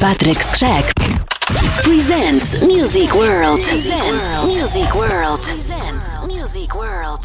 Patrick Skrzek presents Music World. Presents Music World. Presents Music World.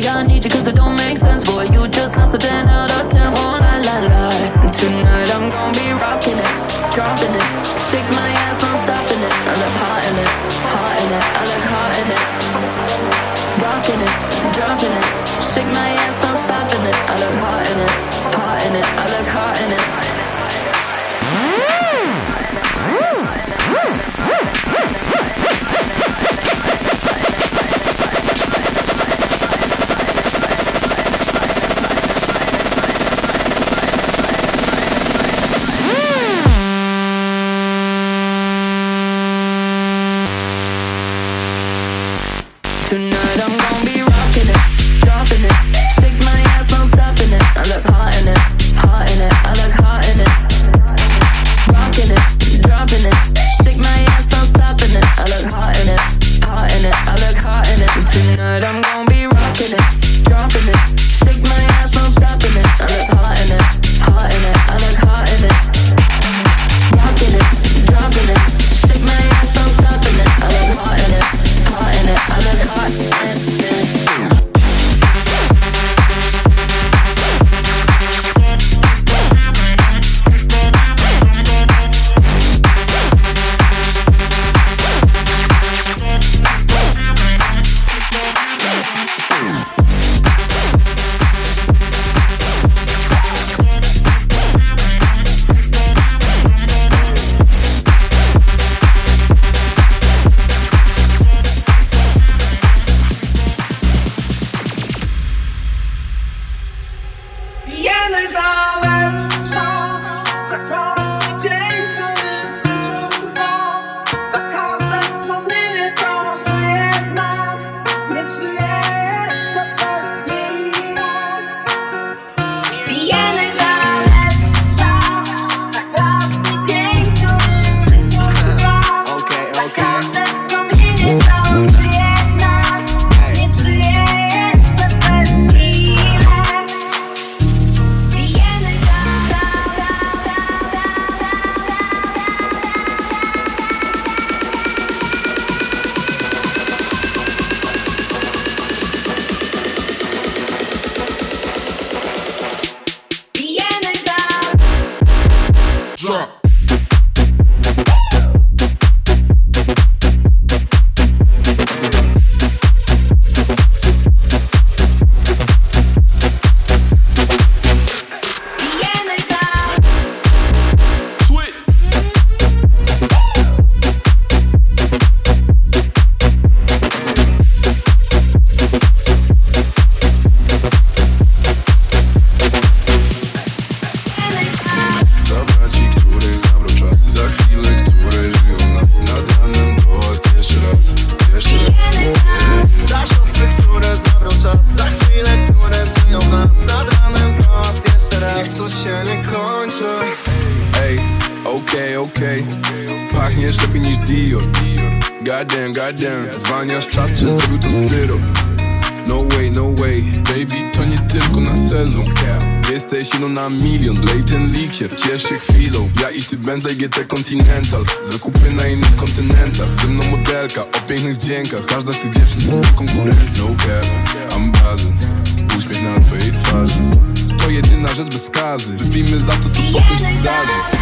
Yeah, I need you cause I don't Goddamn, goddamn. Zwalniasz czas, czy zrobił to syrop No way, no way. Baby, to nie tylko na sezon. Jesteś jedną na milion. Lej ten likier, ciesz się chwilą. Ja i ty Bentley GT Continental. Zakupy na innych kontynentach. Ze mną modelka o pięknych wdziękach Każda z tych dziewczyn to konkurencja No care, I'm buzzing. Uśmiech na twojej twarzy. To jedyna rzecz bez skazy. Wypijmy za to, co potem się zdarzy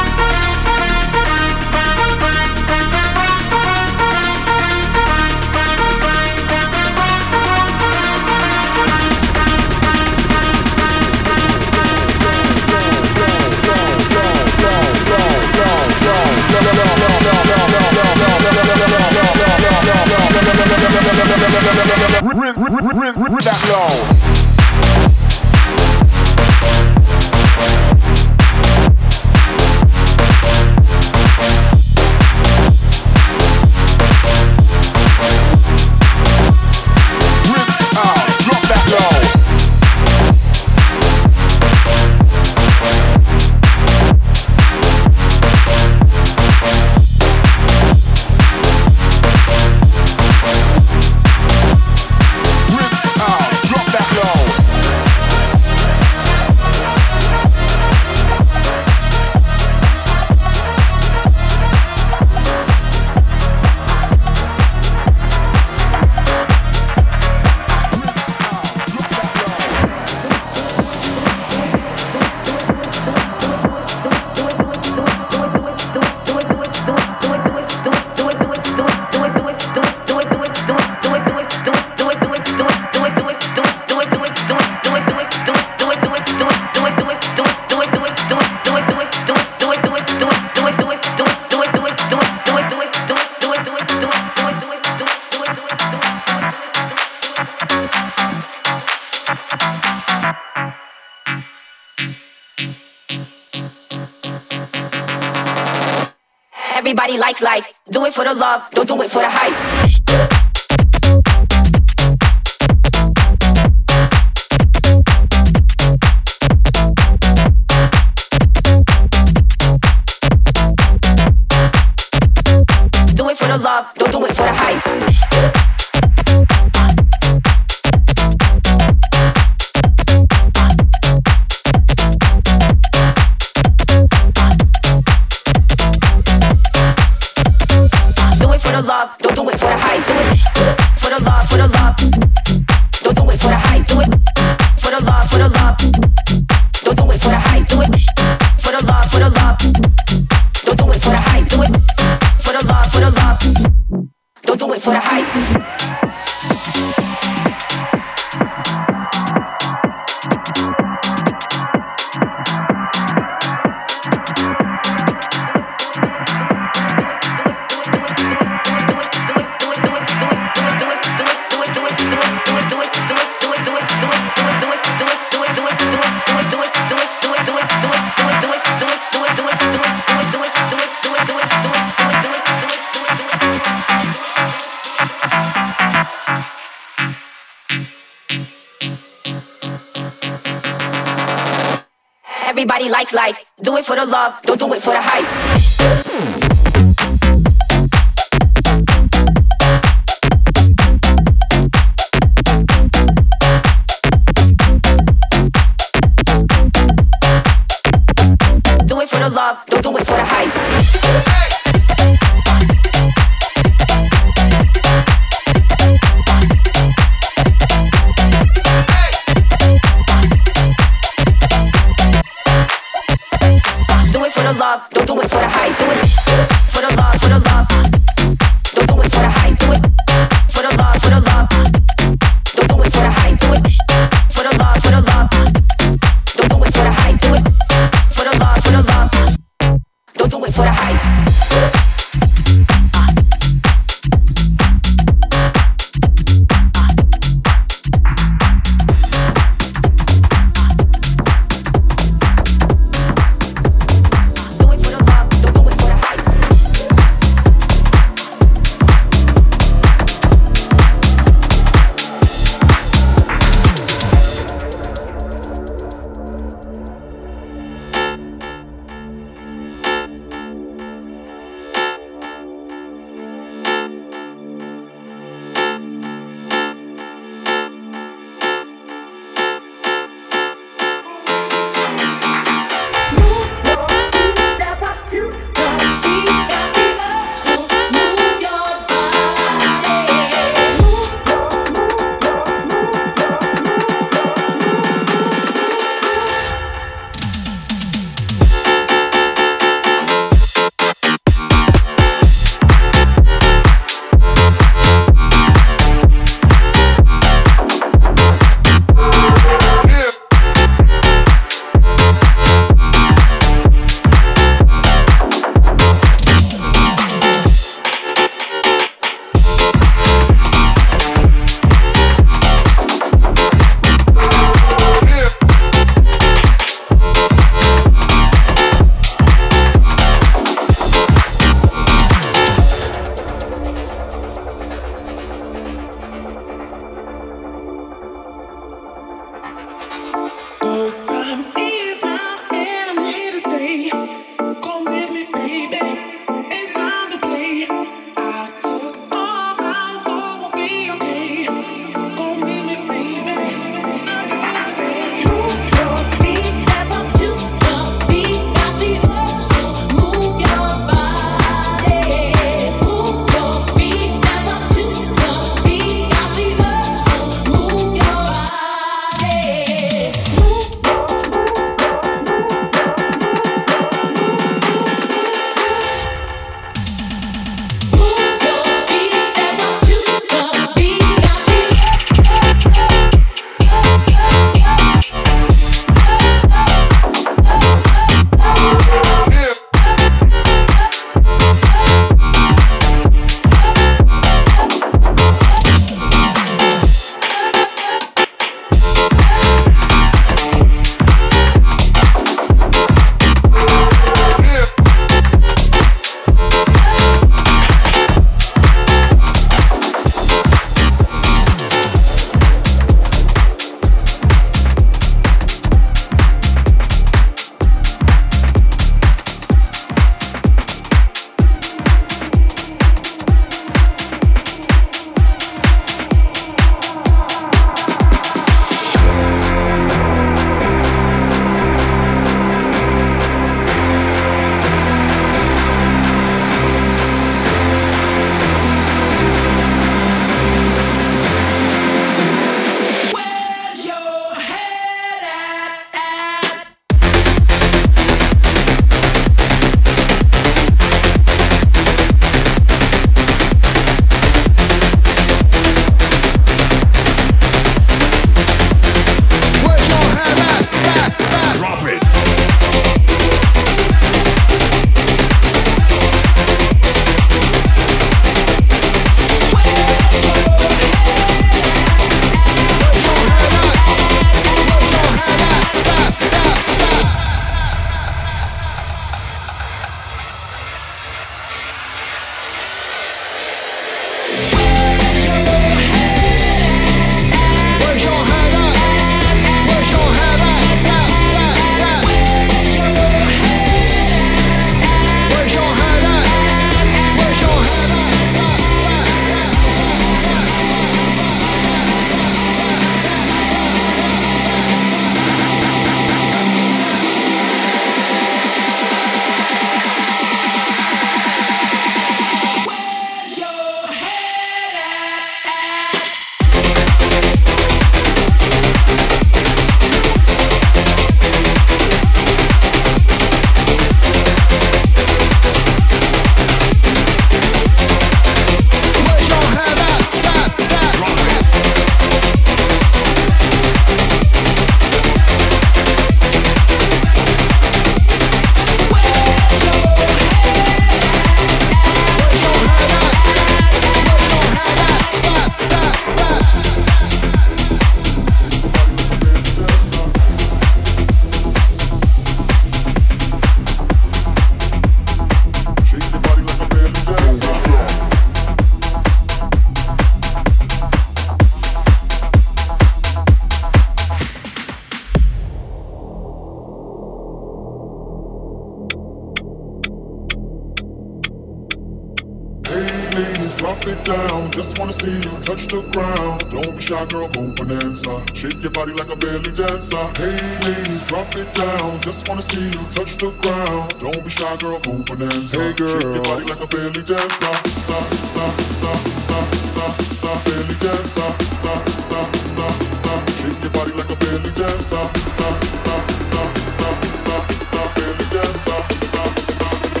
drop it down. Just wanna see you touch the ground. Don't be shy, girl, go bonanza. Shake your body like a belly dancer. Hey ladies, drop it down. Just wanna see you touch the ground. Don't be shy, girl, go bonanza. Hey girl, shake your body like a belly dancer. Da, da, da, da, da, da, belly dancer. Da, da, da, da, shake your body like a belly dancer. Da, da, da, da, da, da, belly dancer. Da, da, da,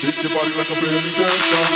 shake your body like a belly dancer.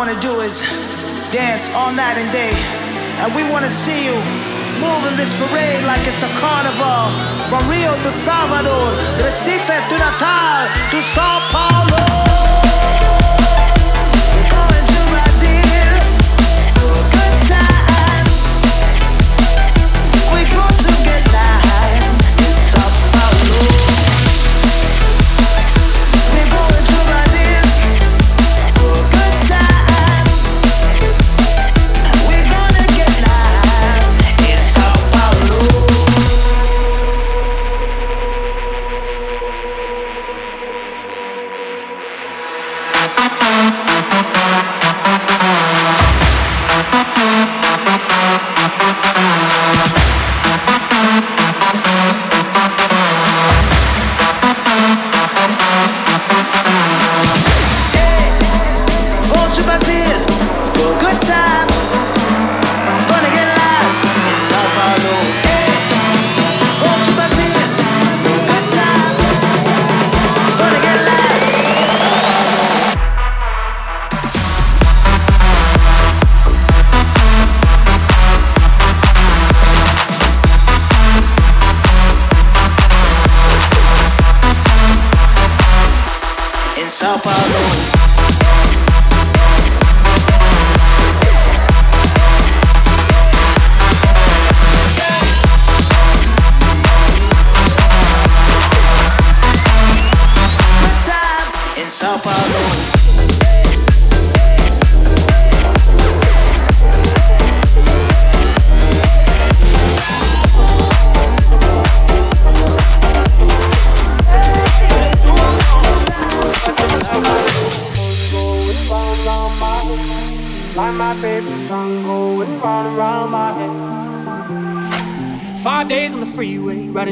want to do is dance all night and day. And we want to see you moving this parade like it's a carnival. From Rio to Salvador, Recife to Natal to Sao Paulo.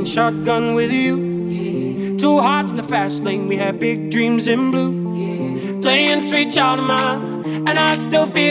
Shotgun with you. Two hearts in the fast lane, we had big dreams in blue. Playing sweet child of mine, and I still feel